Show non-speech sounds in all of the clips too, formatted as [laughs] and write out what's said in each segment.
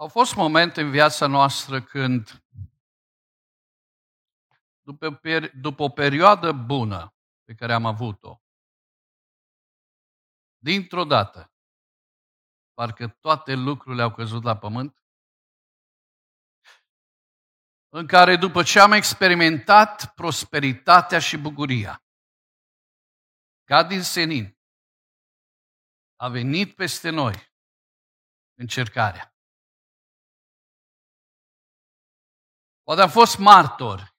Au fost momente în viața noastră când, după, după o perioadă bună pe care am avut-o, dintr-o dată, parcă toate lucrurile au căzut la pământ, în care după ce am experimentat prosperitatea și bucuria, ca din senin, a venit peste noi încercarea. Poate am fost martor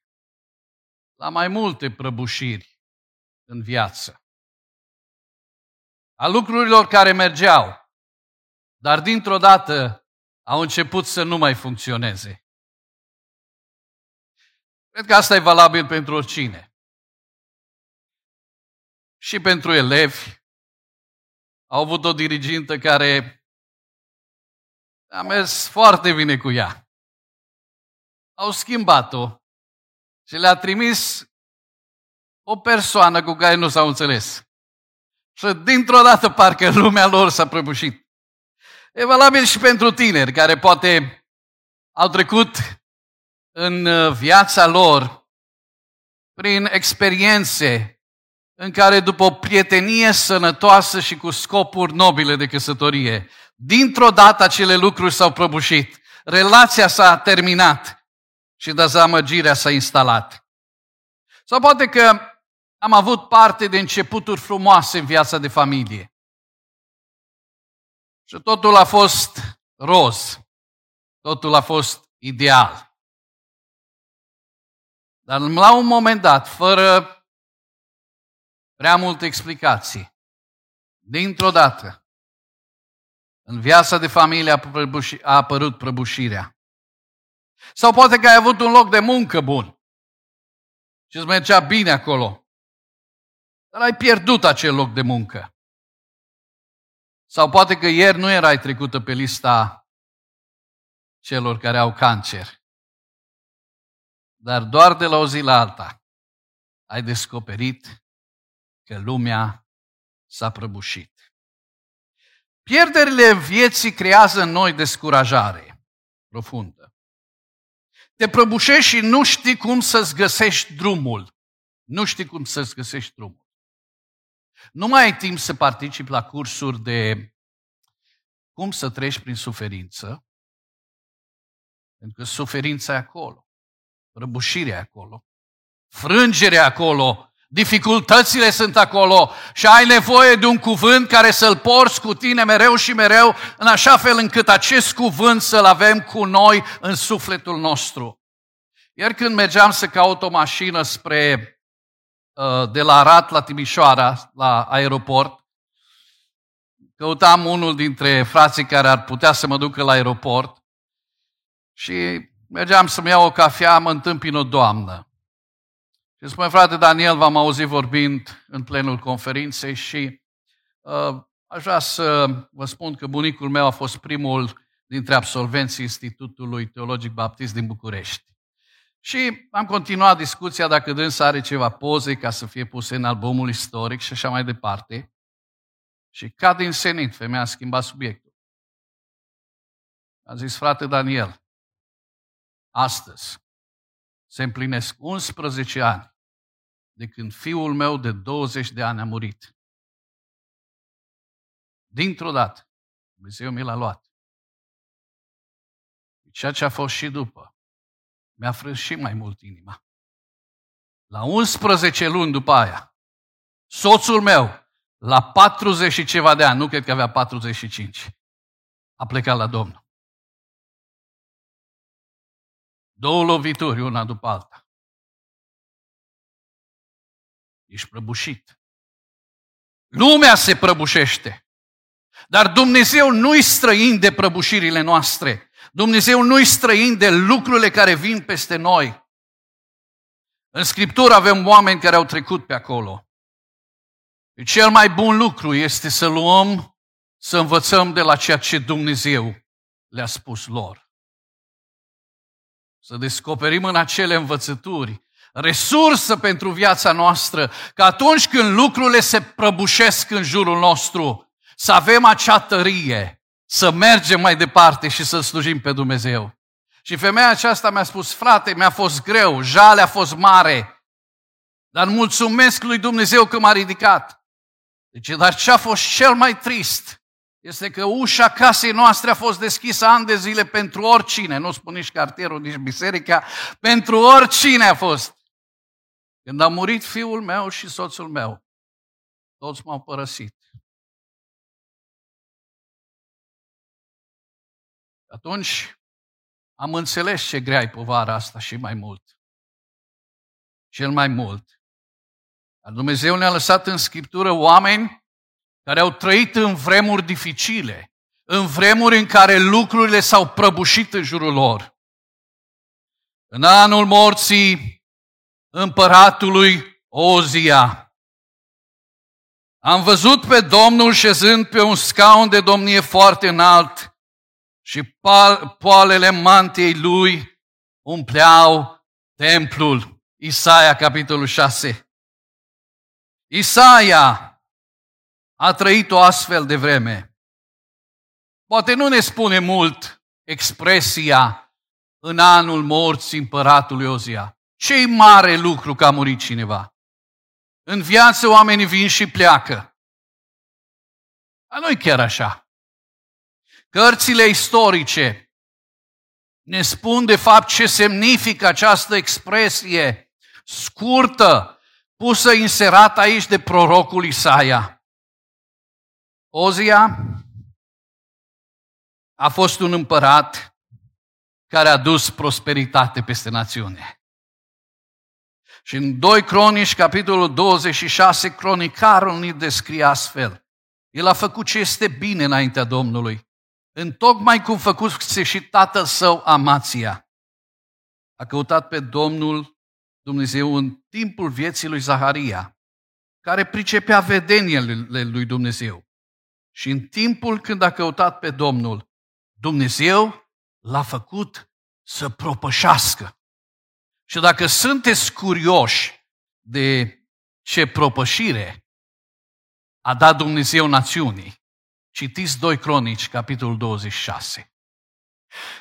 la mai multe prăbușiri în viață. A lucrurilor care mergeau, dar dintr-o dată au început să nu mai funcționeze. Cred că asta e valabil pentru oricine. Și pentru elevi. Au avut o dirigintă care a mers foarte bine cu ea au schimbat-o și le-a trimis o persoană cu care nu s-au înțeles. Și dintr-o dată parcă lumea lor s-a prăbușit. E valabil și pentru tineri care poate au trecut în uh, viața lor prin experiențe în care după o prietenie sănătoasă și cu scopuri nobile de căsătorie, dintr-o dată acele lucruri s-au prăbușit. Relația s-a terminat și dezamăgirea s-a instalat. Sau poate că am avut parte de începuturi frumoase în viața de familie. Și totul a fost roz. Totul a fost ideal. Dar la un moment dat, fără prea multe explicații, dintr-o dată, în viața de familie a apărut prăbușirea. Sau poate că ai avut un loc de muncă bun și îți mergea bine acolo. Dar ai pierdut acel loc de muncă. Sau poate că ieri nu erai trecută pe lista celor care au cancer. Dar doar de la o zi la alta ai descoperit că lumea s-a prăbușit. Pierderile vieții creează în noi descurajare profundă. Te prăbușești și nu știi cum să-ți găsești drumul. Nu știi cum să-ți găsești drumul. Nu mai ai timp să participi la cursuri de cum să treci prin suferință, pentru că suferința e acolo, răbușirea e acolo, frângerea acolo, dificultățile sunt acolo și ai nevoie de un cuvânt care să-l porți cu tine mereu și mereu, în așa fel încât acest cuvânt să-l avem cu noi în sufletul nostru. Iar când mergeam să caut o mașină spre, uh, de la Arat la Timișoara, la aeroport, căutam unul dintre frații care ar putea să mă ducă la aeroport și mergeam să-mi iau o cafea, mă întâmpin o doamnă. Și spune, frate Daniel, v-am auzit vorbind în plenul conferinței și uh, aș vrea să vă spun că bunicul meu a fost primul dintre absolvenții Institutului Teologic Baptist din București. Și am continuat discuția dacă dânsa are ceva poze ca să fie puse în albumul istoric și așa mai departe. Și ca din senit, femeia a schimbat subiectul. A zis, frate Daniel, astăzi se împlinesc 11 ani de când fiul meu de 20 de ani a murit. Dintr-o dată, Dumnezeu mi l-a luat. Ceea ce a fost și după, mi-a frâns și mai mult inima. La 11 luni după aia, soțul meu, la 40 și ceva de ani, nu cred că avea 45, a plecat la Domnul. Două lovituri, una după alta. Ești prăbușit. Lumea se prăbușește. Dar Dumnezeu nu-i străin de prăbușirile noastre. Dumnezeu nu-i străin de lucrurile care vin peste noi. În Scriptură avem oameni care au trecut pe acolo. Cel mai bun lucru este să luăm, să învățăm de la ceea ce Dumnezeu le-a spus lor. Să descoperim în acele învățături resursă pentru viața noastră, că atunci când lucrurile se prăbușesc în jurul nostru, să avem acea tărie să mergem mai departe și să slujim pe Dumnezeu. Și femeia aceasta mi-a spus, frate, mi-a fost greu, jale a fost mare, dar mulțumesc lui Dumnezeu că m-a ridicat. Deci, dar ce a fost cel mai trist este că ușa casei noastre a fost deschisă ani de zile pentru oricine, nu spun nici cartierul, nici biserica, pentru oricine a fost. Când a murit fiul meu și soțul meu, toți m-au părăsit. Atunci am înțeles ce grea e povara asta și mai mult. Cel mai mult. Dar Dumnezeu ne-a lăsat în Scriptură oameni care au trăit în vremuri dificile, în vremuri în care lucrurile s-au prăbușit în jurul lor. În anul morții împăratului Ozia, am văzut pe Domnul șezând pe un scaun de domnie foarte înalt și poalele mantiei lui umpleau templul. Isaia, capitolul 6. Isaia a trăit o astfel de vreme. Poate nu ne spune mult expresia în anul morții împăratului Ozia. Ce mare lucru că a murit cineva. În viață oamenii vin și pleacă. Dar nu chiar așa. Cărțile istorice ne spun de fapt ce semnifică această expresie scurtă, pusă inserat aici de prorocul Isaia. Ozia a fost un împărat care a dus prosperitate peste națiune. Și în 2 Cronici, capitolul 26, cronicarul ne descrie astfel. El a făcut ce este bine înaintea Domnului în tocmai cum făcuse și tatăl său Amația. A căutat pe Domnul Dumnezeu în timpul vieții lui Zaharia, care pricepea vedeniile lui Dumnezeu. Și în timpul când a căutat pe Domnul, Dumnezeu l-a făcut să propășească. Și dacă sunteți curioși de ce propășire a dat Dumnezeu națiunii, Citiți 2 Cronici, capitolul 26.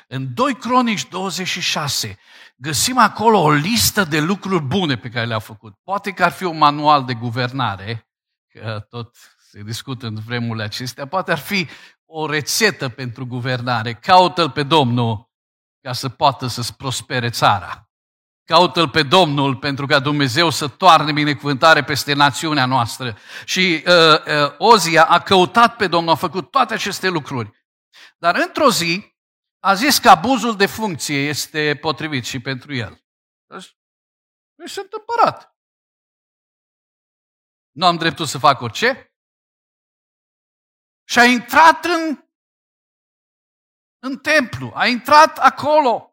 În 2 Cronici 26 găsim acolo o listă de lucruri bune pe care le-a făcut. Poate că ar fi un manual de guvernare, că tot se discută în vremurile acestea, poate ar fi o rețetă pentru guvernare. Caută-l pe Domnul ca să poată să-ți prospere țara. Caută-L pe Domnul pentru ca Dumnezeu să toarne binecuvântare peste națiunea noastră. Și uh, uh, Ozia a căutat pe Domnul, a făcut toate aceste lucruri. Dar într-o zi a zis că abuzul de funcție este potrivit și pentru el. Deci, eu sunt împărat. Nu am dreptul să fac orice. Și a intrat în, în templu, a intrat acolo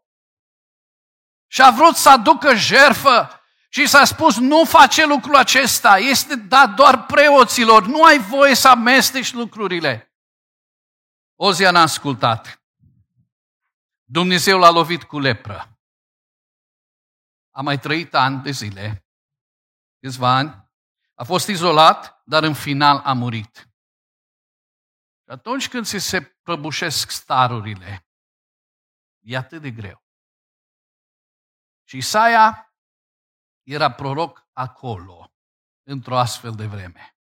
și a vrut să aducă jerfă și s-a spus, nu face lucrul acesta, este dat doar preoților, nu ai voie să amesteci lucrurile. Ozia n-a ascultat. Dumnezeu l-a lovit cu lepră. A mai trăit ani de zile, câțiva ani, a fost izolat, dar în final a murit. Și atunci când ți se prăbușesc starurile, e atât de greu. Și Isaia era proroc acolo, într-o astfel de vreme.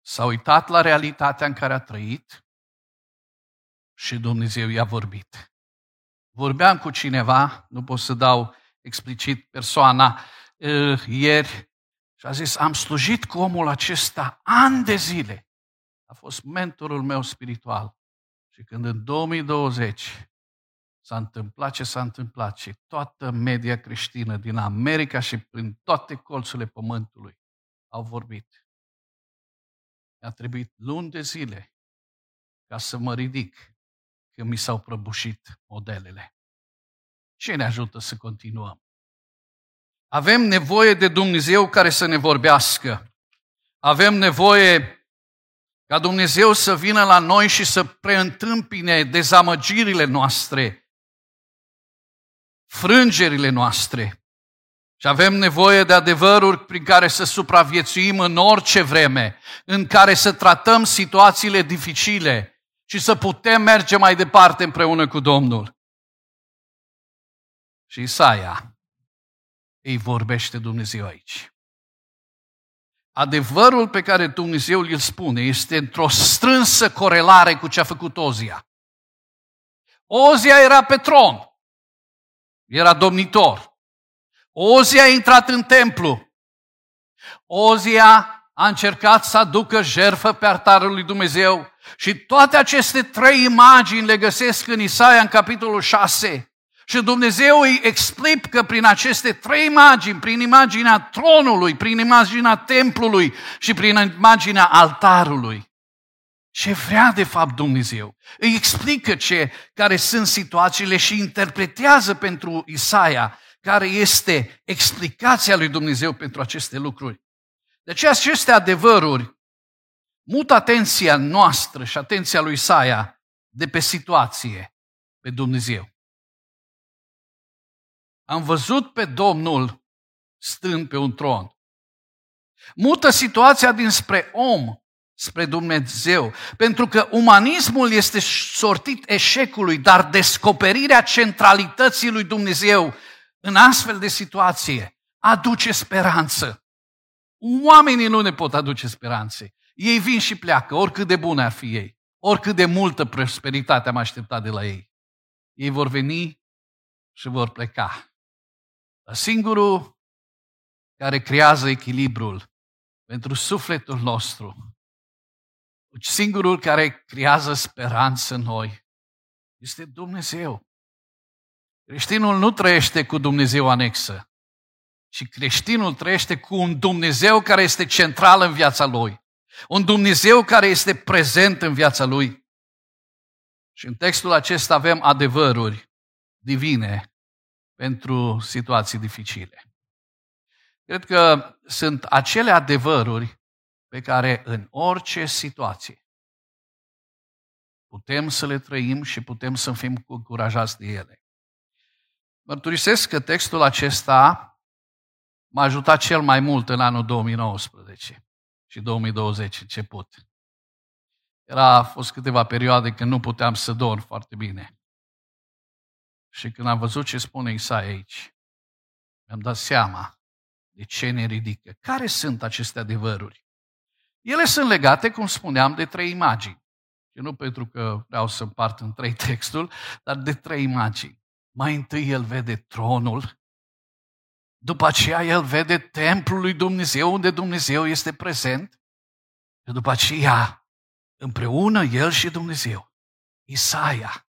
S-a uitat la realitatea în care a trăit și Dumnezeu i-a vorbit. Vorbeam cu cineva, nu pot să dau explicit persoana, uh, ieri, și a zis, am slujit cu omul acesta ani de zile. A fost mentorul meu spiritual. Și când în 2020 s-a întâmplat ce s-a întâmplat și toată media creștină din America și prin toate colțurile pământului au vorbit. Mi-a trebuit luni de zile ca să mă ridic că mi s-au prăbușit modelele. Ce ne ajută să continuăm? Avem nevoie de Dumnezeu care să ne vorbească. Avem nevoie ca Dumnezeu să vină la noi și să preîntâmpine dezamăgirile noastre, frângerile noastre. Și avem nevoie de adevăruri prin care să supraviețuim în orice vreme, în care să tratăm situațiile dificile și să putem merge mai departe împreună cu Domnul. Și Isaia îi vorbește Dumnezeu aici. Adevărul pe care Dumnezeu îl spune este într-o strânsă corelare cu ce a făcut Ozia. Ozia era pe tron, era domnitor. Ozia a intrat în templu. Ozia a încercat să aducă jertfă pe altarul lui Dumnezeu și toate aceste trei imagini le găsesc în Isaia în capitolul 6. Și Dumnezeu îi explică prin aceste trei imagini, prin imaginea tronului, prin imaginea templului și prin imaginea altarului. Ce vrea de fapt Dumnezeu? Îi explică ce, care sunt situațiile și interpretează pentru Isaia care este explicația lui Dumnezeu pentru aceste lucruri. Deci aceste adevăruri mut atenția noastră și atenția lui Isaia de pe situație, pe Dumnezeu. Am văzut pe Domnul stând pe un tron. Mută situația dinspre om spre Dumnezeu, pentru că umanismul este sortit eșecului, dar descoperirea centralității lui Dumnezeu în astfel de situație aduce speranță. Oamenii nu ne pot aduce speranțe. Ei vin și pleacă, oricât de bune ar fi ei, oricât de multă prosperitate am așteptat de la ei. Ei vor veni și vor pleca. Singurul care creează echilibrul pentru sufletul nostru, singurul care creează speranță în noi, este Dumnezeu. Creștinul nu trăiește cu Dumnezeu anexă, ci creștinul trăiește cu un Dumnezeu care este central în viața lui. Un Dumnezeu care este prezent în viața lui. Și în textul acesta avem adevăruri divine pentru situații dificile. Cred că sunt acele adevăruri pe care în orice situație putem să le trăim și putem să fim încurajați de ele. Mărturisesc că textul acesta m-a ajutat cel mai mult în anul 2019 și 2020 început. Era, a fost câteva perioade când nu puteam să dorm foarte bine. Și când am văzut ce spune Isaia aici, mi-am dat seama de ce ne ridică. Care sunt aceste adevăruri? Ele sunt legate, cum spuneam, de trei imagini. Și nu pentru că vreau să împart în trei [laughs] textul, dar de trei imagini. Mai întâi el vede tronul, după aceea el vede templul lui Dumnezeu, unde Dumnezeu este prezent, și după aceea, împreună el și Dumnezeu, Isaia,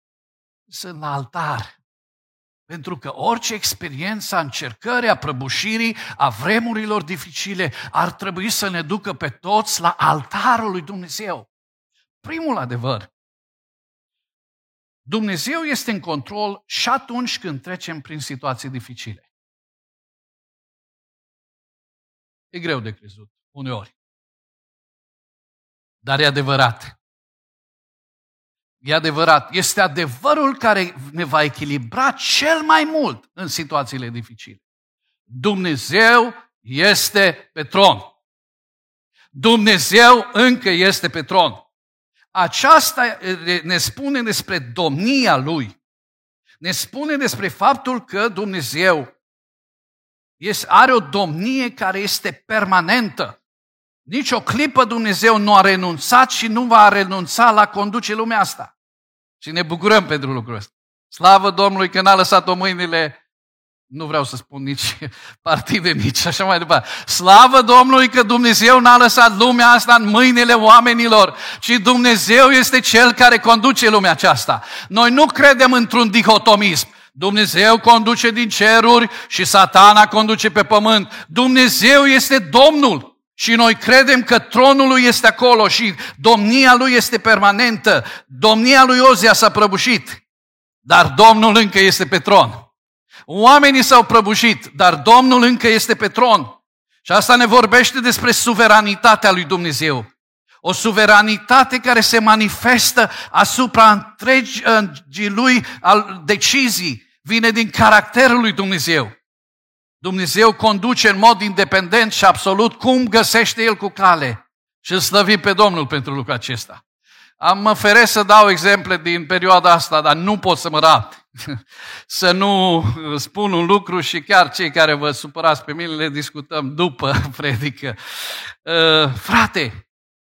sunt la altar. Pentru că orice experiență a încercării, a prăbușirii, a vremurilor dificile ar trebui să ne ducă pe toți la altarul lui Dumnezeu. Primul adevăr Dumnezeu este în control și atunci când trecem prin situații dificile. E greu de crezut, uneori. Dar e adevărat. E adevărat. Este adevărul care ne va echilibra cel mai mult în situațiile dificile. Dumnezeu este pe tron. Dumnezeu încă este pe tron. Aceasta ne spune despre domnia Lui. Ne spune despre faptul că Dumnezeu are o domnie care este permanentă. Nici o clipă Dumnezeu nu a renunțat și nu va renunța la conduce lumea asta. Și ne bucurăm pentru lucrul ăsta. Slavă Domnului că n-a lăsat-o mâinile nu vreau să spun nici [laughs] partide, nici așa mai departe. Slavă Domnului că Dumnezeu n-a lăsat lumea asta în mâinile oamenilor, ci Dumnezeu este Cel care conduce lumea aceasta. Noi nu credem într-un dihotomism. Dumnezeu conduce din ceruri și satana conduce pe pământ. Dumnezeu este Domnul. Și noi credem că tronul lui este acolo și domnia lui este permanentă. Domnia lui Ozia s-a prăbușit, dar Domnul încă este pe tron. Oamenii s-au prăbușit, dar Domnul încă este pe tron. Și asta ne vorbește despre suveranitatea lui Dumnezeu. O suveranitate care se manifestă asupra întregii lui al decizii. Vine din caracterul lui Dumnezeu. Dumnezeu conduce în mod independent și absolut cum găsește El cu cale. Și îl slăvim pe Domnul pentru lucrul acesta. Am mă feresc să dau exemple din perioada asta, dar nu pot să mă rat. [laughs] să nu spun un lucru și chiar cei care vă supărați pe mine le discutăm după [laughs] predică. Uh, frate,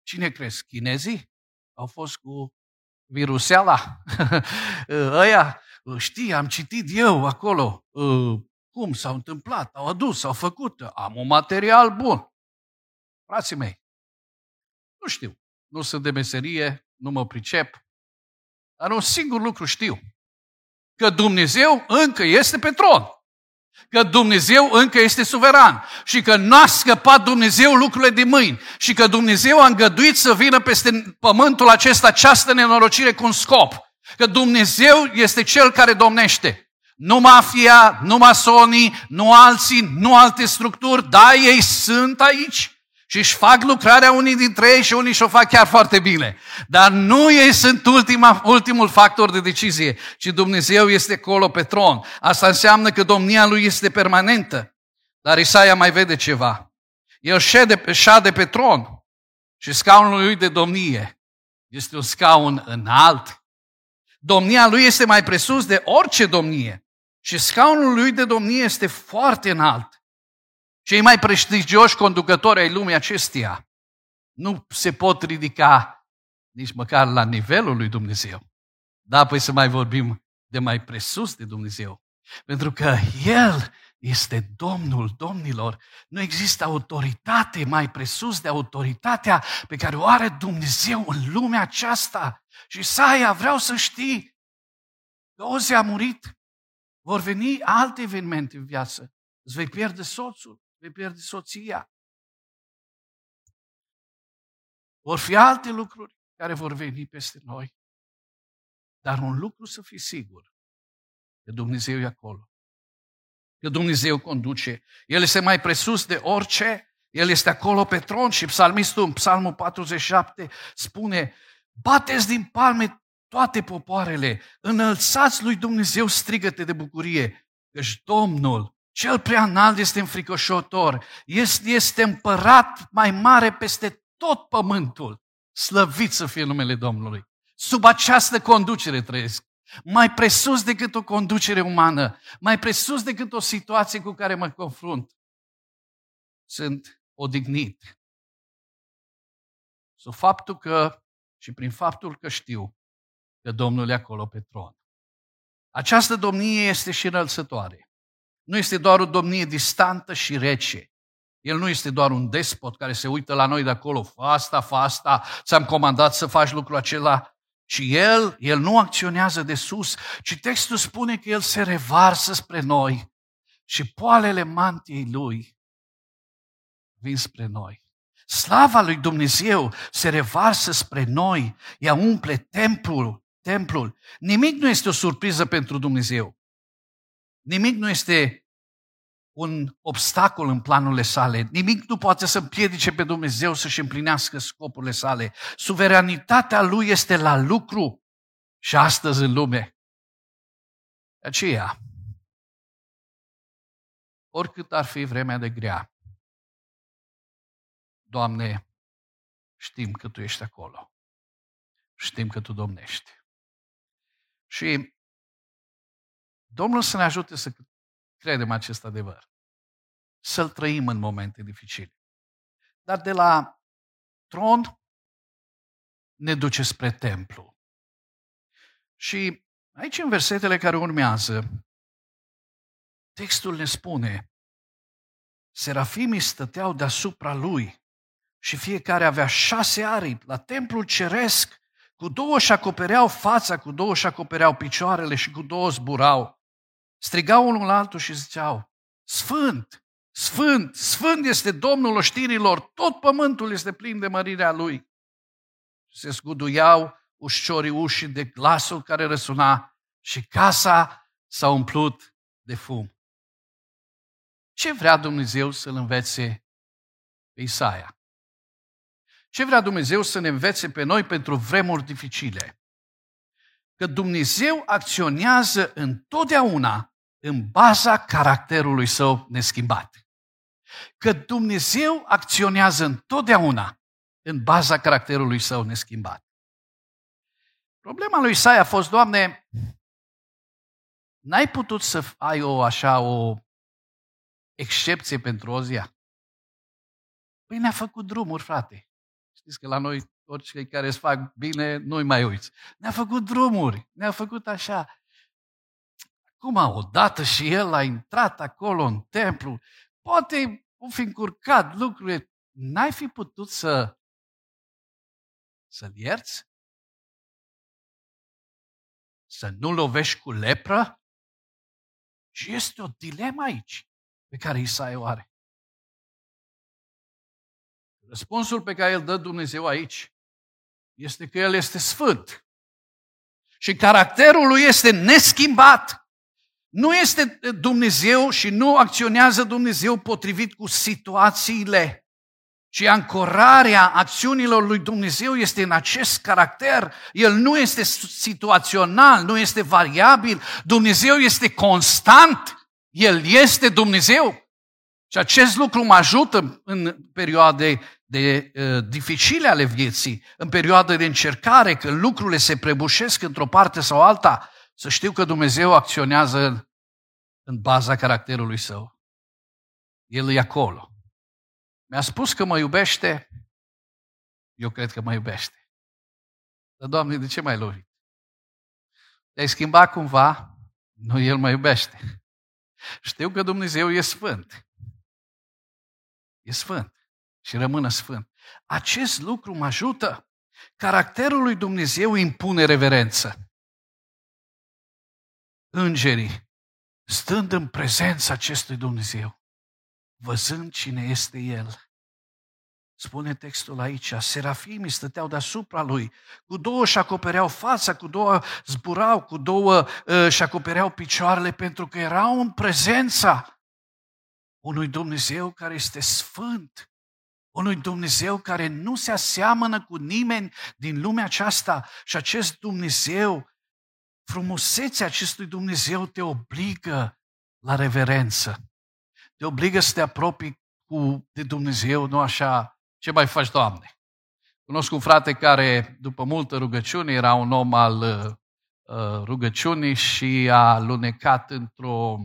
cine crezi? Chinezii? Au fost cu viruseala? uh, [laughs] ăia? Uh, știi, am citit eu acolo. Uh, cum s-au întâmplat? Au adus, au făcut. Am un material bun. Frații mei, nu știu. Nu sunt de meserie, nu mă pricep. Dar un singur lucru știu. Că Dumnezeu încă este pe tron. Că Dumnezeu încă este suveran și că nu a scăpat Dumnezeu lucrurile de mâini și că Dumnezeu a îngăduit să vină peste pământul acesta această nenorocire cu un scop. Că Dumnezeu este Cel care domnește. Nu mafia, nu masonii, nu alții, nu alte structuri, da, ei sunt aici, și își fac lucrarea unii dintre ei și unii și-o fac chiar foarte bine. Dar nu ei sunt ultima, ultimul factor de decizie, ci Dumnezeu este acolo pe tron. Asta înseamnă că domnia lui este permanentă. Dar Isaia mai vede ceva. El șede, șade pe tron și scaunul lui de domnie este un scaun înalt. Domnia lui este mai presus de orice domnie și scaunul lui de domnie este foarte înalt. Cei mai prestigioși conducători ai lumii acesteia nu se pot ridica nici măcar la nivelul lui Dumnezeu. Da, păi să mai vorbim de mai presus de Dumnezeu. Pentru că El este Domnul Domnilor. Nu există autoritate mai presus de autoritatea pe care o are Dumnezeu în lumea aceasta. Și Saia, vreau să știi, că Ozi a murit, vor veni alte evenimente în viață. Îți vei pierde soțul, vei pierde soția. Vor fi alte lucruri care vor veni peste noi. Dar un lucru să fii sigur, că Dumnezeu e acolo. Că Dumnezeu conduce. El este mai presus de orice. El este acolo pe tron și psalmistul în psalmul 47 spune Bateți din palme toate popoarele, înălțați lui Dumnezeu strigăte de bucurie, căci Domnul cel prea înalt este înfricoșător, este, este împărat mai mare peste tot pământul. Slăvit să fie numele Domnului. Sub această conducere trăiesc. Mai presus decât o conducere umană, mai presus decât o situație cu care mă confrunt. Sunt odihnit. Sub faptul că, și prin faptul că știu că Domnul e acolo pe tron. Această domnie este și înălțătoare. Nu este doar o domnie distantă și rece. El nu este doar un despot care se uită la noi de acolo, fă asta, fă asta, ți-am comandat să faci lucrul acela, ci el, el nu acționează de sus, ci textul spune că el se revarsă spre noi și poalele mantiei lui vin spre noi. Slava lui Dumnezeu se revarsă spre noi, ea umple templul, templul. Nimic nu este o surpriză pentru Dumnezeu. Nimic nu este un obstacol în planurile sale. Nimic nu poate să împiedice pe Dumnezeu să-și împlinească scopurile sale. Suveranitatea Lui este la lucru și astăzi în lume. De aceea, oricât ar fi vremea de grea, Doamne, știm că Tu ești acolo. Știm că Tu domnești. Și Domnul să ne ajute să credem acest adevăr. Să-l trăim în momente dificile. Dar de la tron ne duce spre templu. Și aici, în versetele care urmează, textul ne spune, serafimii stăteau deasupra lui și fiecare avea șase aripi la templul ceresc, cu două și acopereau fața, cu două și acopereau picioarele și cu două zburau strigau unul la altul și ziceau, Sfânt, Sfânt, Sfânt este Domnul oștirilor, tot pământul este plin de mărirea Lui. Se scuduiau ușorii ușii de glasul care răsuna și casa s-a umplut de fum. Ce vrea Dumnezeu să-L învețe pe Isaia? Ce vrea Dumnezeu să ne învețe pe noi pentru vremuri dificile? Că Dumnezeu acționează întotdeauna în baza caracterului său neschimbat. Că Dumnezeu acționează întotdeauna în baza caracterului său neschimbat. Problema lui Isaia a fost, Doamne, n-ai putut să ai o așa o excepție pentru Ozia? Păi ne-a făcut drumuri, frate. Știți că la noi, toți cei care îți fac bine, nu-i mai uiți. Ne-a făcut drumuri, ne-a făcut așa. Acum, odată și el a intrat acolo în templu, poate o fi încurcat lucrurile. N-ai fi putut să să-l ierți? Să nu lovești cu lepră? Și este o dilemă aici pe care Isaia o are. Răspunsul pe care îl dă Dumnezeu aici este că El este sfânt. Și caracterul lui este neschimbat. Nu este Dumnezeu și nu acționează Dumnezeu potrivit cu situațiile. Și ancorarea acțiunilor lui Dumnezeu este în acest caracter. El nu este situațional, nu este variabil. Dumnezeu este constant. El este Dumnezeu. Și acest lucru mă ajută în perioade de uh, dificile ale vieții, în perioade de încercare, când lucrurile se prebușesc într-o parte sau alta, să știu că Dumnezeu acționează în baza caracterului său. El e acolo. Mi-a spus că mă iubește, eu cred că mă iubește. Dar, Doamne, de ce mai lovit? Te-ai schimbat cumva? Nu, El mă iubește. Știu că Dumnezeu e sfânt. E sfânt și rămână sfânt. Acest lucru mă ajută. Caracterul lui Dumnezeu impune reverență. Îngerii, stând în prezența acestui Dumnezeu, văzând cine este El, Spune textul aici, serafimii stăteau deasupra lui, cu două și acopereau fața, cu două zburau, cu două uh, și acopereau picioarele, pentru că erau în prezența unui Dumnezeu care este sfânt, unui Dumnezeu care nu se aseamănă cu nimeni din lumea aceasta și acest Dumnezeu, frumusețea acestui Dumnezeu te obligă la reverență. Te obligă să te apropii cu, de Dumnezeu, nu așa ce mai faci, Doamne? Cunosc un frate care, după multă rugăciune, era un om al uh, rugăciunii și a lunecat într-o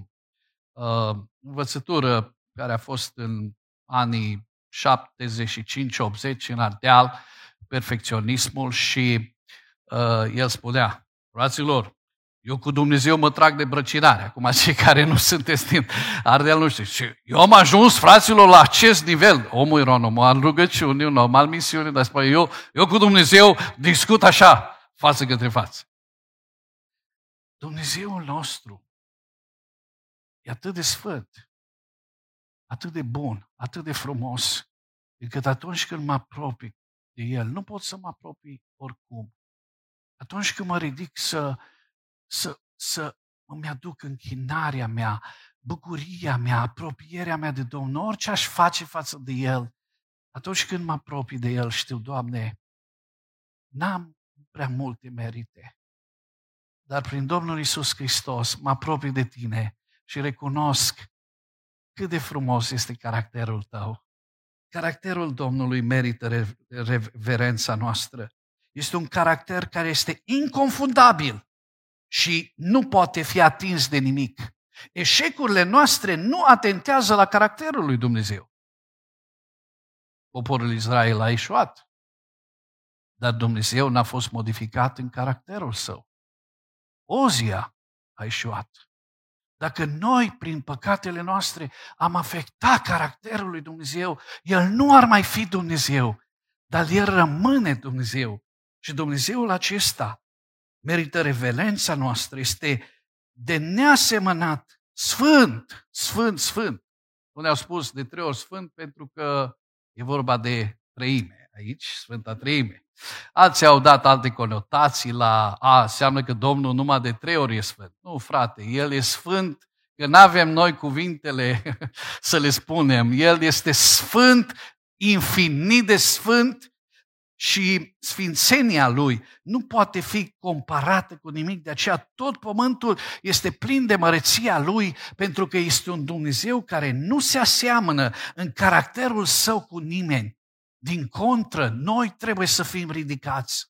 uh, învățătură care a fost în anii 75-80 în Ardeal, perfecționismul și uh, el spunea, fraților, eu cu Dumnezeu mă trag de brăcinare. Acum, cei care nu sunteți din Ardeal, nu știu. Și eu am ajuns, fraților, la acest nivel. Omul era un om al rugăciunii, un om al misiunii, dar spune, eu, eu cu Dumnezeu discut așa, față către față. Dumnezeul nostru e atât de sfânt, atât de bun, atât de frumos, încât atunci când mă apropii de El, nu pot să mă apropii oricum. Atunci când mă ridic să să, să îmi aduc închinarea mea, bucuria mea, apropierea mea de Domnul, orice aș face față de El, atunci când mă apropii de El, știu, Doamne, n-am prea multe merite, dar prin Domnul Isus Hristos mă apropii de Tine și recunosc cât de frumos este caracterul Tău. Caracterul Domnului merită reverența noastră. Este un caracter care este inconfundabil și nu poate fi atins de nimic. Eșecurile noastre nu atentează la caracterul lui Dumnezeu. Poporul Israel a ieșuat, dar Dumnezeu n-a fost modificat în caracterul său. Ozia a ieșuat. Dacă noi, prin păcatele noastre, am afectat caracterul lui Dumnezeu, El nu ar mai fi Dumnezeu, dar El rămâne Dumnezeu. Și Dumnezeul acesta merită revelența noastră, este de neasemănat, sfânt, sfânt, sfânt. Nu ne-au spus de trei ori sfânt pentru că e vorba de treime aici, Sfânta Treime. Alții au dat alte conotații la a, înseamnă că Domnul numai de trei ori e sfânt. Nu, frate, El e sfânt că nu avem noi cuvintele [laughs] să le spunem. El este sfânt, infinit de sfânt și sfințenia lui nu poate fi comparată cu nimic. De aceea tot pământul este plin de măreția lui pentru că este un Dumnezeu care nu se aseamănă în caracterul său cu nimeni. Din contră, noi trebuie să fim ridicați.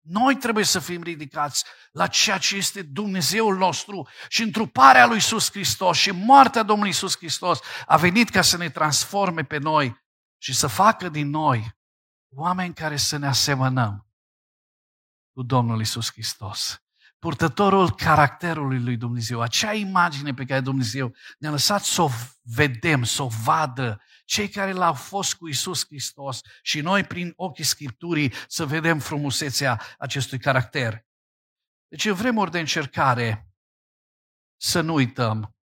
Noi trebuie să fim ridicați la ceea ce este Dumnezeul nostru și întruparea lui Iisus Hristos și moartea Domnului Iisus Hristos a venit ca să ne transforme pe noi și să facă din noi oameni care să ne asemănăm cu Domnul Isus Hristos. Purtătorul caracterului lui Dumnezeu, acea imagine pe care Dumnezeu ne-a lăsat să o vedem, să o vadă, cei care l-au fost cu Isus Hristos și noi prin ochii Scripturii să vedem frumusețea acestui caracter. Deci în vremuri de încercare să nu uităm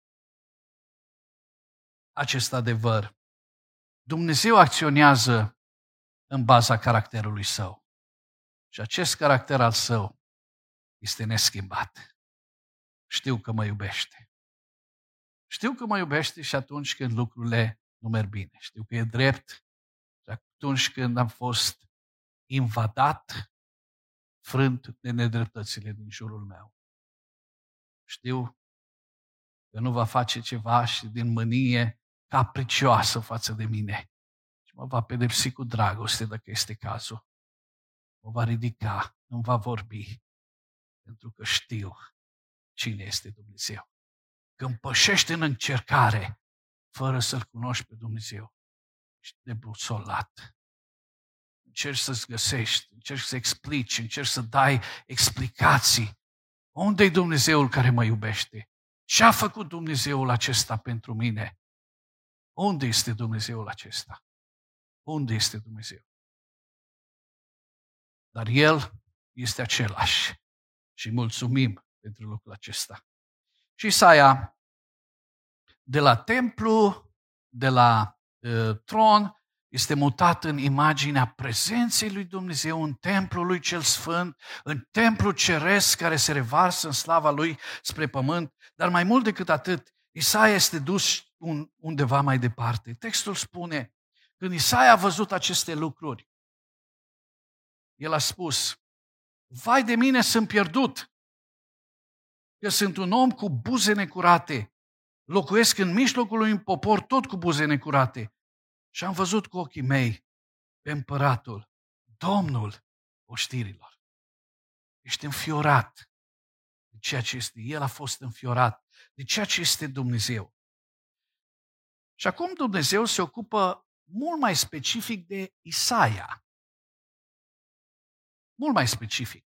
acest adevăr. Dumnezeu acționează în baza caracterului său. Și acest caracter al său este neschimbat. Știu că mă iubește. Știu că mă iubește și atunci când lucrurile nu merg bine. Știu că e drept și atunci când am fost invadat, frânt de nedreptățile din jurul meu. Știu că nu va face ceva și din mânie capricioasă față de mine mă va pedepsi cu dragoste dacă este cazul. Mă va ridica, nu va vorbi, pentru că știu cine este Dumnezeu. Când pășești în încercare, fără să-L cunoști pe Dumnezeu, ești debusolat. Încerci să-ți găsești, încerci să explici, încerci să dai explicații. Unde e Dumnezeul care mă iubește? Ce a făcut Dumnezeul acesta pentru mine? Unde este Dumnezeul acesta? Unde este Dumnezeu? Dar El este același și mulțumim pentru lucrul acesta. Și Isaia, de la templu, de la uh, tron, este mutat în imaginea prezenței lui Dumnezeu, în templul lui cel sfânt, în templul ceresc care se revarsă în slava lui spre pământ, dar mai mult decât atât, Isaia este dus un, undeva mai departe. Textul spune, când Isaia a văzut aceste lucruri, el a spus, vai de mine sunt pierdut, că sunt un om cu buze necurate, locuiesc în mijlocul unui popor tot cu buze necurate. Și am văzut cu ochii mei pe împăratul, Domnul oștirilor. Ești înfiorat de ceea ce este. El a fost înfiorat de ceea ce este Dumnezeu. Și acum Dumnezeu se ocupă mult mai specific de Isaia. Mult mai specific.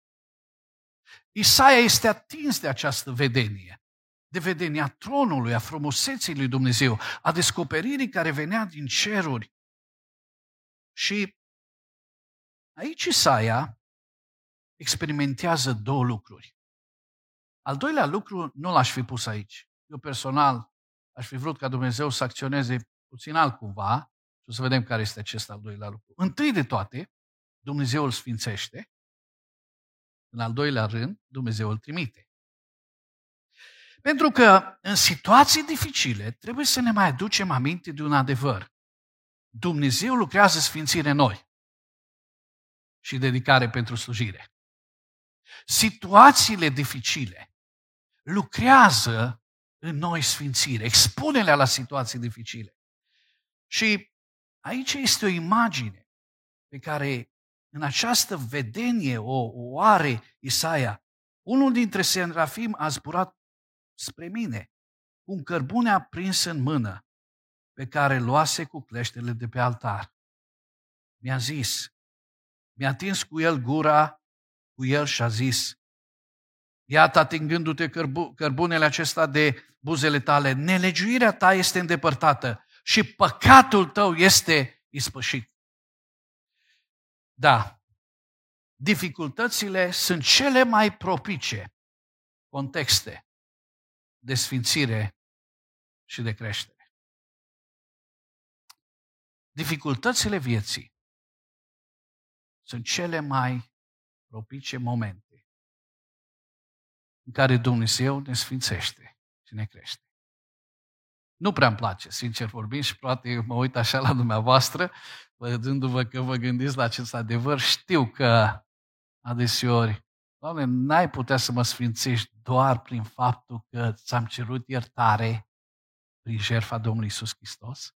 Isaia este atins de această vedenie, de vedenia tronului, a frumuseții lui Dumnezeu, a descoperirii care venea din ceruri. Și aici Isaia experimentează două lucruri. Al doilea lucru nu l-aș fi pus aici. Eu personal aș fi vrut ca Dumnezeu să acționeze puțin altcumva, o să vedem care este acest al doilea lucru. Întâi de toate, Dumnezeu îl sfințește. În al doilea rând, Dumnezeu îl trimite. Pentru că în situații dificile trebuie să ne mai aducem aminte de un adevăr. Dumnezeu lucrează sfințire noi și dedicare pentru slujire. Situațiile dificile lucrează în noi sfințire, expune-le la situații dificile. Și Aici este o imagine pe care în această vedenie o, o are Isaia. Unul dintre serafim a zburat spre mine cu un cărbune aprins în mână pe care luase cu cleștele de pe altar. Mi-a zis, mi-a atins cu el gura, cu el și a zis, iată atingându-te cărbu- cărbunele acesta de buzele tale, nelegiuirea ta este îndepărtată și păcatul tău este ispășit. Da, dificultățile sunt cele mai propice contexte de sfințire și de creștere. Dificultățile vieții sunt cele mai propice momente în care Dumnezeu ne sfințește și ne crește. Nu prea îmi place, sincer vorbind, și poate mă uit așa la dumneavoastră, văzându-vă că vă gândiți la acest adevăr, știu că adeseori, Doamne, n-ai putea să mă sfințești doar prin faptul că ți-am cerut iertare prin jertfa Domnului Isus Hristos?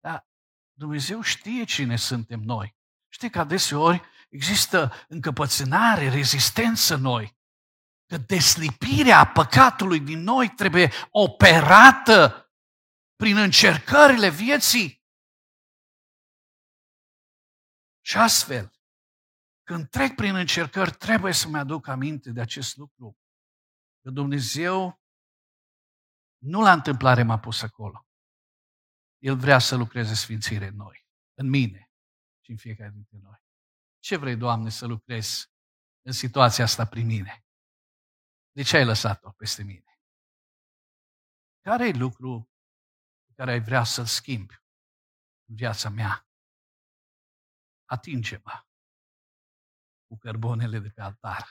Dar Dumnezeu știe cine suntem noi. Știi că adeseori există încăpățânare, rezistență noi. Că deslipirea păcatului din noi trebuie operată prin încercările vieții. Și astfel, când trec prin încercări, trebuie să-mi aduc aminte de acest lucru. Că Dumnezeu nu la întâmplare m-a pus acolo. El vrea să lucreze sfințire în noi, în mine și în fiecare dintre noi. Ce vrei, Doamne, să lucrezi în situația asta prin mine? De ce ai lăsat-o peste mine? Care e lucru pe care ai vrea să-l schimbi în viața mea? Atinge-mă cu cărbonele de pe altar.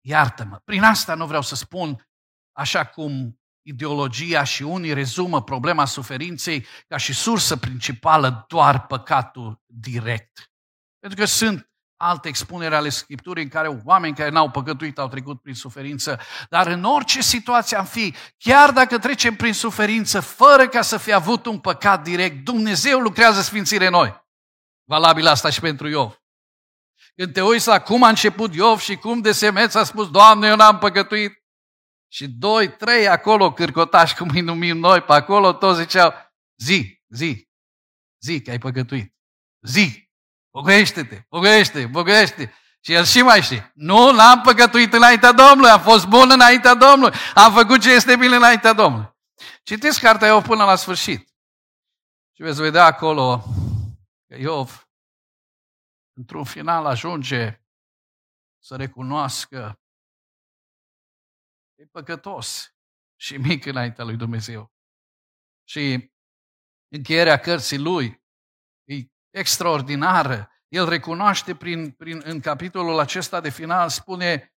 Iartă-mă. Prin asta nu vreau să spun, așa cum ideologia și unii rezumă problema suferinței ca și sursă principală doar păcatul direct. Pentru că sunt alte expuneri ale Scripturii în care oameni care n-au păcătuit au trecut prin suferință, dar în orice situație am fi, chiar dacă trecem prin suferință, fără ca să fi avut un păcat direct, Dumnezeu lucrează sfințire în noi. Valabil asta și pentru Iov. Când te uiți la cum a început Iov și cum de semeț a spus, Doamne, eu n-am păcătuit, și doi, trei acolo, cârcotași, cum îi numim noi pe acolo, toți ziceau, zi, zi, zi că ai păcătuit. Zi, pocăiește-te, pocăiește, pocăiește. Și el și mai știe. Nu, n-am păcătuit înaintea Domnului, am fost bun înaintea Domnului, am făcut ce este bine înaintea Domnului. Citiți cartea Iov până la sfârșit. Și veți vedea acolo că Iov, într-un final, ajunge să recunoască e păcătos și mic înaintea lui Dumnezeu. Și încheierea cărții lui e extraordinară. El recunoaște prin, prin, în capitolul acesta de final, spune,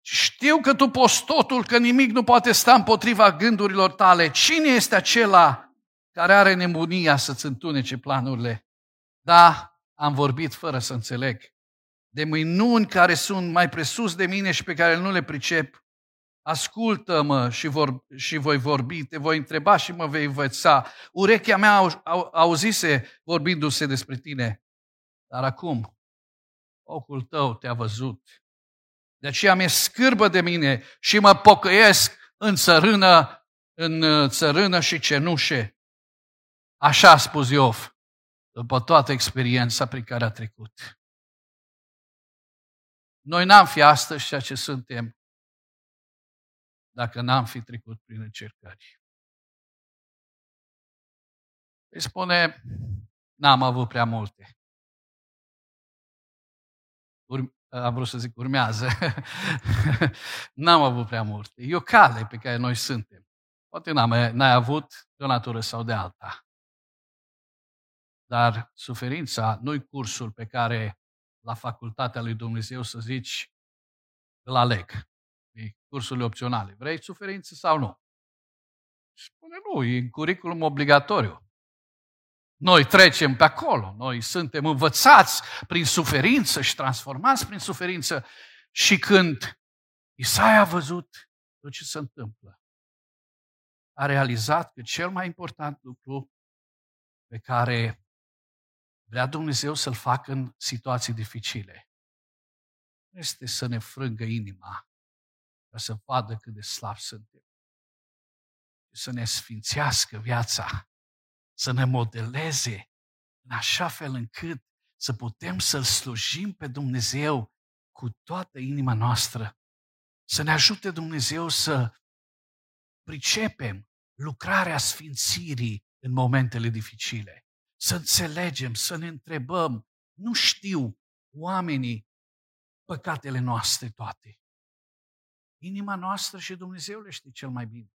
știu că tu poți totul, că nimic nu poate sta împotriva gândurilor tale. Cine este acela care are nebunia să-ți întunece planurile? Da, am vorbit fără să înțeleg. De minuni care sunt mai presus de mine și pe care nu le pricep ascultă-mă și, vor, și voi vorbi, te voi întreba și mă vei învăța. Urechea mea au, au, auzise vorbindu-se despre tine, dar acum ocul tău te-a văzut. De aceea mi-e scârbă de mine și mă pocăiesc în țărână, în uh, țărână și cenușe. Așa a spus Iov, după toată experiența prin care a trecut. Noi n-am fi astăzi ceea ce suntem dacă n-am fi trecut prin încercări. Îi spune, n-am avut prea multe. Ur- am vrut să zic urmează. [laughs] n-am avut prea multe. E o cale pe care noi suntem. Poate n-am, n-ai avut de o natură sau de alta. Dar suferința nu-i cursul pe care la facultatea lui Dumnezeu să zici îl aleg cursurile opționale. Vrei suferință sau nu? Și spune nu, e în curriculum obligatoriu. Noi trecem pe acolo, noi suntem învățați prin suferință și transformați prin suferință. Și când Isaia a văzut tot ce se întâmplă, a realizat că cel mai important lucru pe care vrea Dumnezeu să-l facă în situații dificile este să ne frângă inima ca să vadă cât de slab suntem. Să ne sfințească viața, să ne modeleze în așa fel încât să putem să-L slujim pe Dumnezeu cu toată inima noastră. Să ne ajute Dumnezeu să pricepem lucrarea sfințirii în momentele dificile. Să înțelegem, să ne întrebăm, nu știu oamenii păcatele noastre toate. Inima noastră și Dumnezeu le știe cel mai bine.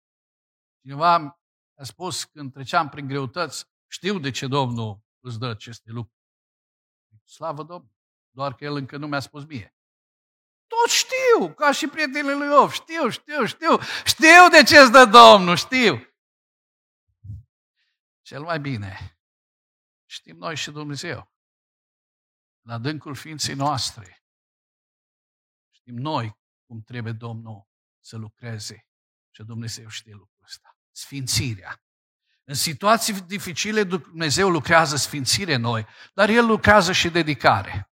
Cineva a spus când treceam prin greutăți, știu de ce Domnul îți dă aceste lucruri. Slavă Domnului! Doar că El încă nu mi-a spus mie. Tot știu, ca și prietenii lui Iov. Știu, știu, știu. Știu de ce îți dă Domnul, știu. Cel mai bine știm noi și Dumnezeu. În adâncul ființei noastre. Știm noi cum trebuie Domnul să lucreze. Și Dumnezeu știe lucrul ăsta. Sfințirea. În situații dificile Dumnezeu lucrează sfințire în noi, dar El lucrează și dedicare.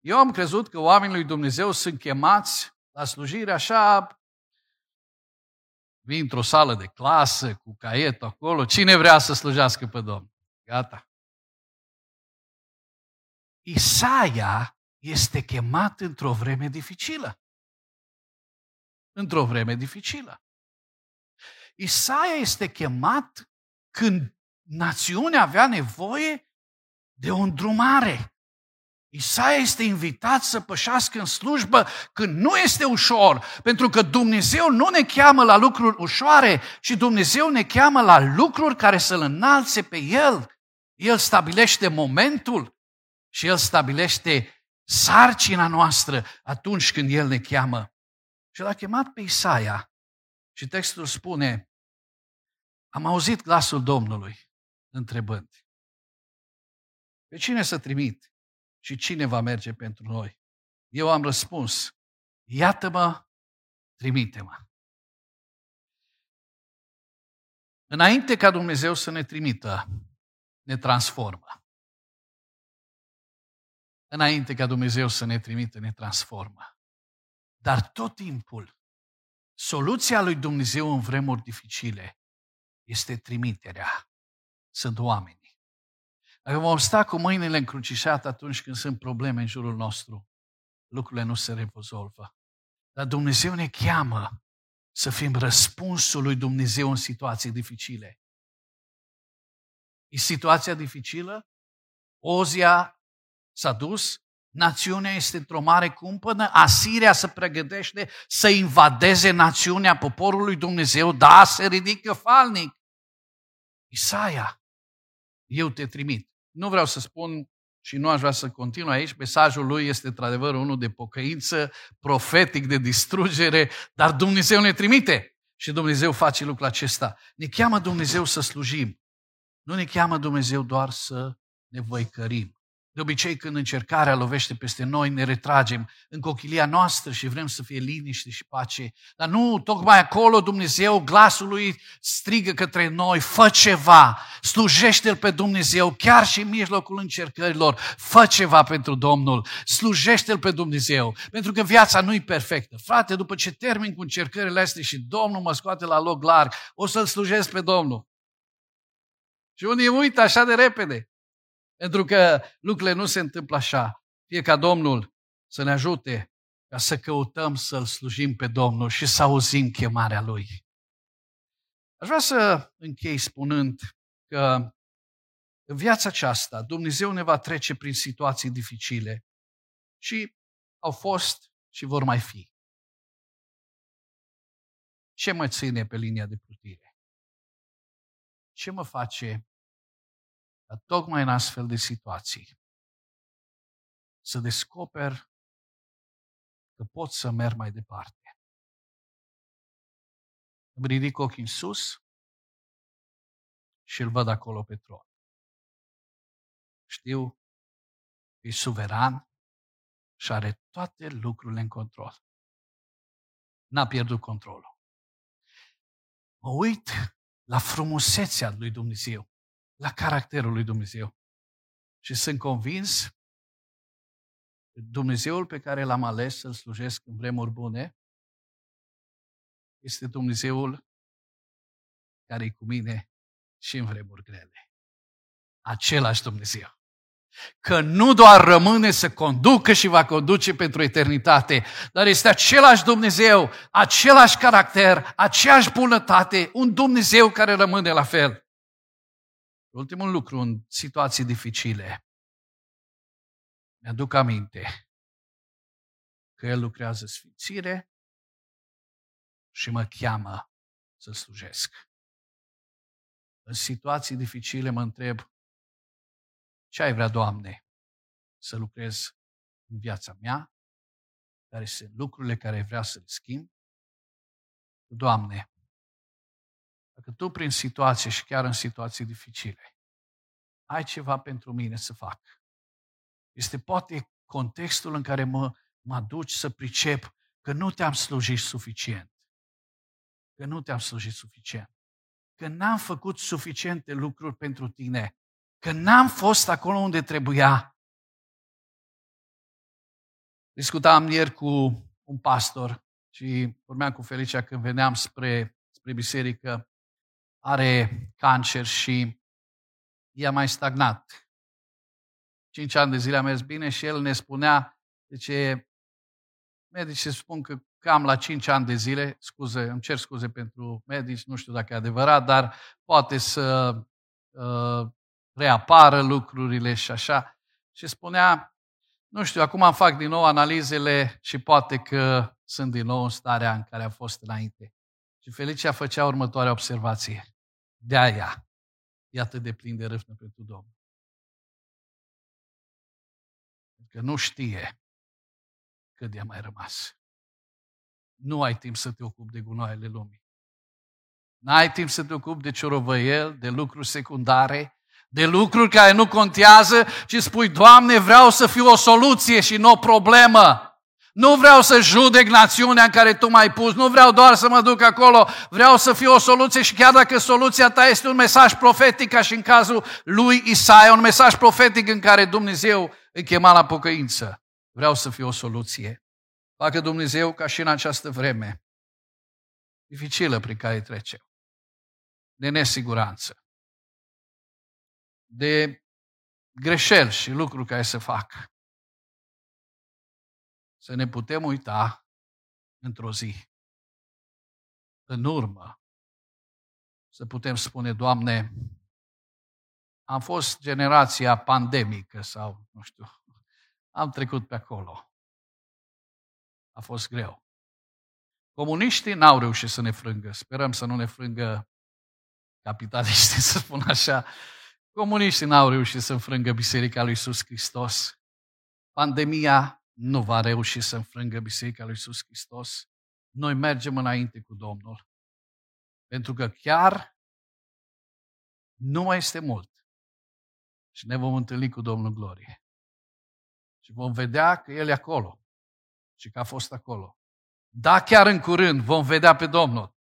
Eu am crezut că oamenii lui Dumnezeu sunt chemați la slujire așa, vin într-o sală de clasă cu caietul acolo, cine vrea să slujească pe Domnul? Gata. Isaia este chemat într-o vreme dificilă. Într-o vreme dificilă. Isaia este chemat când națiunea avea nevoie de o îndrumare. Isaia este invitat să pășească în slujbă când nu este ușor, pentru că Dumnezeu nu ne cheamă la lucruri ușoare, ci Dumnezeu ne cheamă la lucruri care să-L înalțe pe El. El stabilește momentul și El stabilește sarcina noastră atunci când El ne cheamă. Și l-a chemat pe Isaia și textul spune, am auzit glasul Domnului întrebând, pe cine să trimit și cine va merge pentru noi? Eu am răspuns, iată-mă, trimite-mă. Înainte ca Dumnezeu să ne trimită, ne transformă. Înainte ca Dumnezeu să ne trimită, ne transformă. Dar tot timpul, soluția lui Dumnezeu în vremuri dificile este trimiterea. Sunt oameni. Dacă vom sta cu mâinile încrucișate atunci când sunt probleme în jurul nostru, lucrurile nu se rezolvă. Dar Dumnezeu ne cheamă să fim răspunsul lui Dumnezeu în situații dificile. E situația dificilă? Ozia s-a dus, națiunea este într-o mare cumpănă, Asiria se pregătește să invadeze națiunea poporului Dumnezeu, da, se ridică falnic. Isaia, eu te trimit. Nu vreau să spun și nu aș vrea să continui aici, mesajul lui este într-adevăr unul de pocăință, profetic, de distrugere, dar Dumnezeu ne trimite și Dumnezeu face lucrul acesta. Ne cheamă Dumnezeu să slujim. Nu ne cheamă Dumnezeu doar să ne văicărim. De obicei, când încercarea lovește peste noi, ne retragem în cochilia noastră și vrem să fie liniște și pace. Dar nu, tocmai acolo Dumnezeu, glasul lui strigă către noi, fă ceva, slujește-L pe Dumnezeu, chiar și în mijlocul încercărilor, fă ceva pentru Domnul, slujește-L pe Dumnezeu, pentru că viața nu e perfectă. Frate, după ce termin cu încercările astea și Domnul mă scoate la loc larg, o să-L slujesc pe Domnul. Și unii uită așa de repede. Pentru că lucrurile nu se întâmplă așa. Fie ca Domnul să ne ajute ca să căutăm să-L slujim pe Domnul și să auzim chemarea Lui. Aș vrea să închei spunând că în viața aceasta Dumnezeu ne va trece prin situații dificile și au fost și vor mai fi. Ce mă ține pe linia de plutire? Ce mă face dar tocmai în astfel de situații să descoper că pot să merg mai departe. Îmi ridic ochii în sus și îl văd acolo pe tron. Știu că e suveran și are toate lucrurile în control. N-a pierdut controlul. Mă uit la frumusețea lui Dumnezeu la caracterul lui Dumnezeu. Și sunt convins că Dumnezeul pe care l-am ales să-L slujesc în vremuri bune este Dumnezeul care e cu mine și în vremuri grele. Același Dumnezeu. Că nu doar rămâne să conducă și va conduce pentru eternitate, dar este același Dumnezeu, același caracter, aceeași bunătate, un Dumnezeu care rămâne la fel. Ultimul lucru în situații dificile. Mi-aduc aminte că El lucrează sfințire și mă cheamă să slujesc. În situații dificile mă întreb, ce ai vrea, Doamne, să lucrez în viața mea, care sunt lucrurile care vrea să le schimb. Doamne, dacă Tu prin situație și chiar în situații dificile ai ceva pentru mine să fac, este poate contextul în care mă, mă aduci să pricep că nu te-am slujit suficient. Că nu te-am slujit suficient. Că n-am făcut suficiente lucruri pentru tine. Că n-am fost acolo unde trebuia. Discutam ieri cu un pastor și vorbeam cu Felicia când veneam spre, spre biserică. Are cancer și i-a mai stagnat. Cinci ani de zile a mers bine și el ne spunea, ce medicii spun că cam la 5 ani de zile, scuze, îmi cer scuze pentru medici, nu știu dacă e adevărat, dar poate să uh, reapară lucrurile și așa. Și spunea, nu știu, acum am fac din nou analizele și poate că sunt din nou în starea în care a fost înainte. Și Felicia făcea următoarea observație. De aia e atât de plin de râvnă pentru Domnul. Că nu știe cât de-a mai rămas. Nu ai timp să te ocupi de gunoaiele lumii. N-ai timp să te ocupi de ciorovăiel, de lucruri secundare, de lucruri care nu contează, ci spui, Doamne, vreau să fiu o soluție și nu o problemă. Nu vreau să judec națiunea în care Tu m-ai pus, nu vreau doar să mă duc acolo, vreau să fiu o soluție și chiar dacă soluția ta este un mesaj profetic, ca și în cazul lui Isaia, un mesaj profetic în care Dumnezeu îi chema la pocăință. Vreau să fiu o soluție. Facă Dumnezeu ca și în această vreme dificilă prin care trece, de nesiguranță, de greșeli și lucruri care se fac. Să ne putem uita într-o zi, în urmă, să putem spune, Doamne, am fost generația pandemică sau, nu știu, am trecut pe acolo. A fost greu. Comuniștii n-au reușit să ne frângă. Sperăm să nu ne frângă capitaliștii, [laughs] să spun așa. Comuniștii n-au reușit să înfrângă Biserica lui Iisus Hristos. Pandemia nu va reuși să înfrângă Biserica lui Iisus Hristos. Noi mergem înainte cu Domnul. Pentru că chiar nu mai este mult. Și ne vom întâlni cu Domnul Glorie. Și vom vedea că El e acolo și că a fost acolo. Da, chiar în curând vom vedea pe Domnul.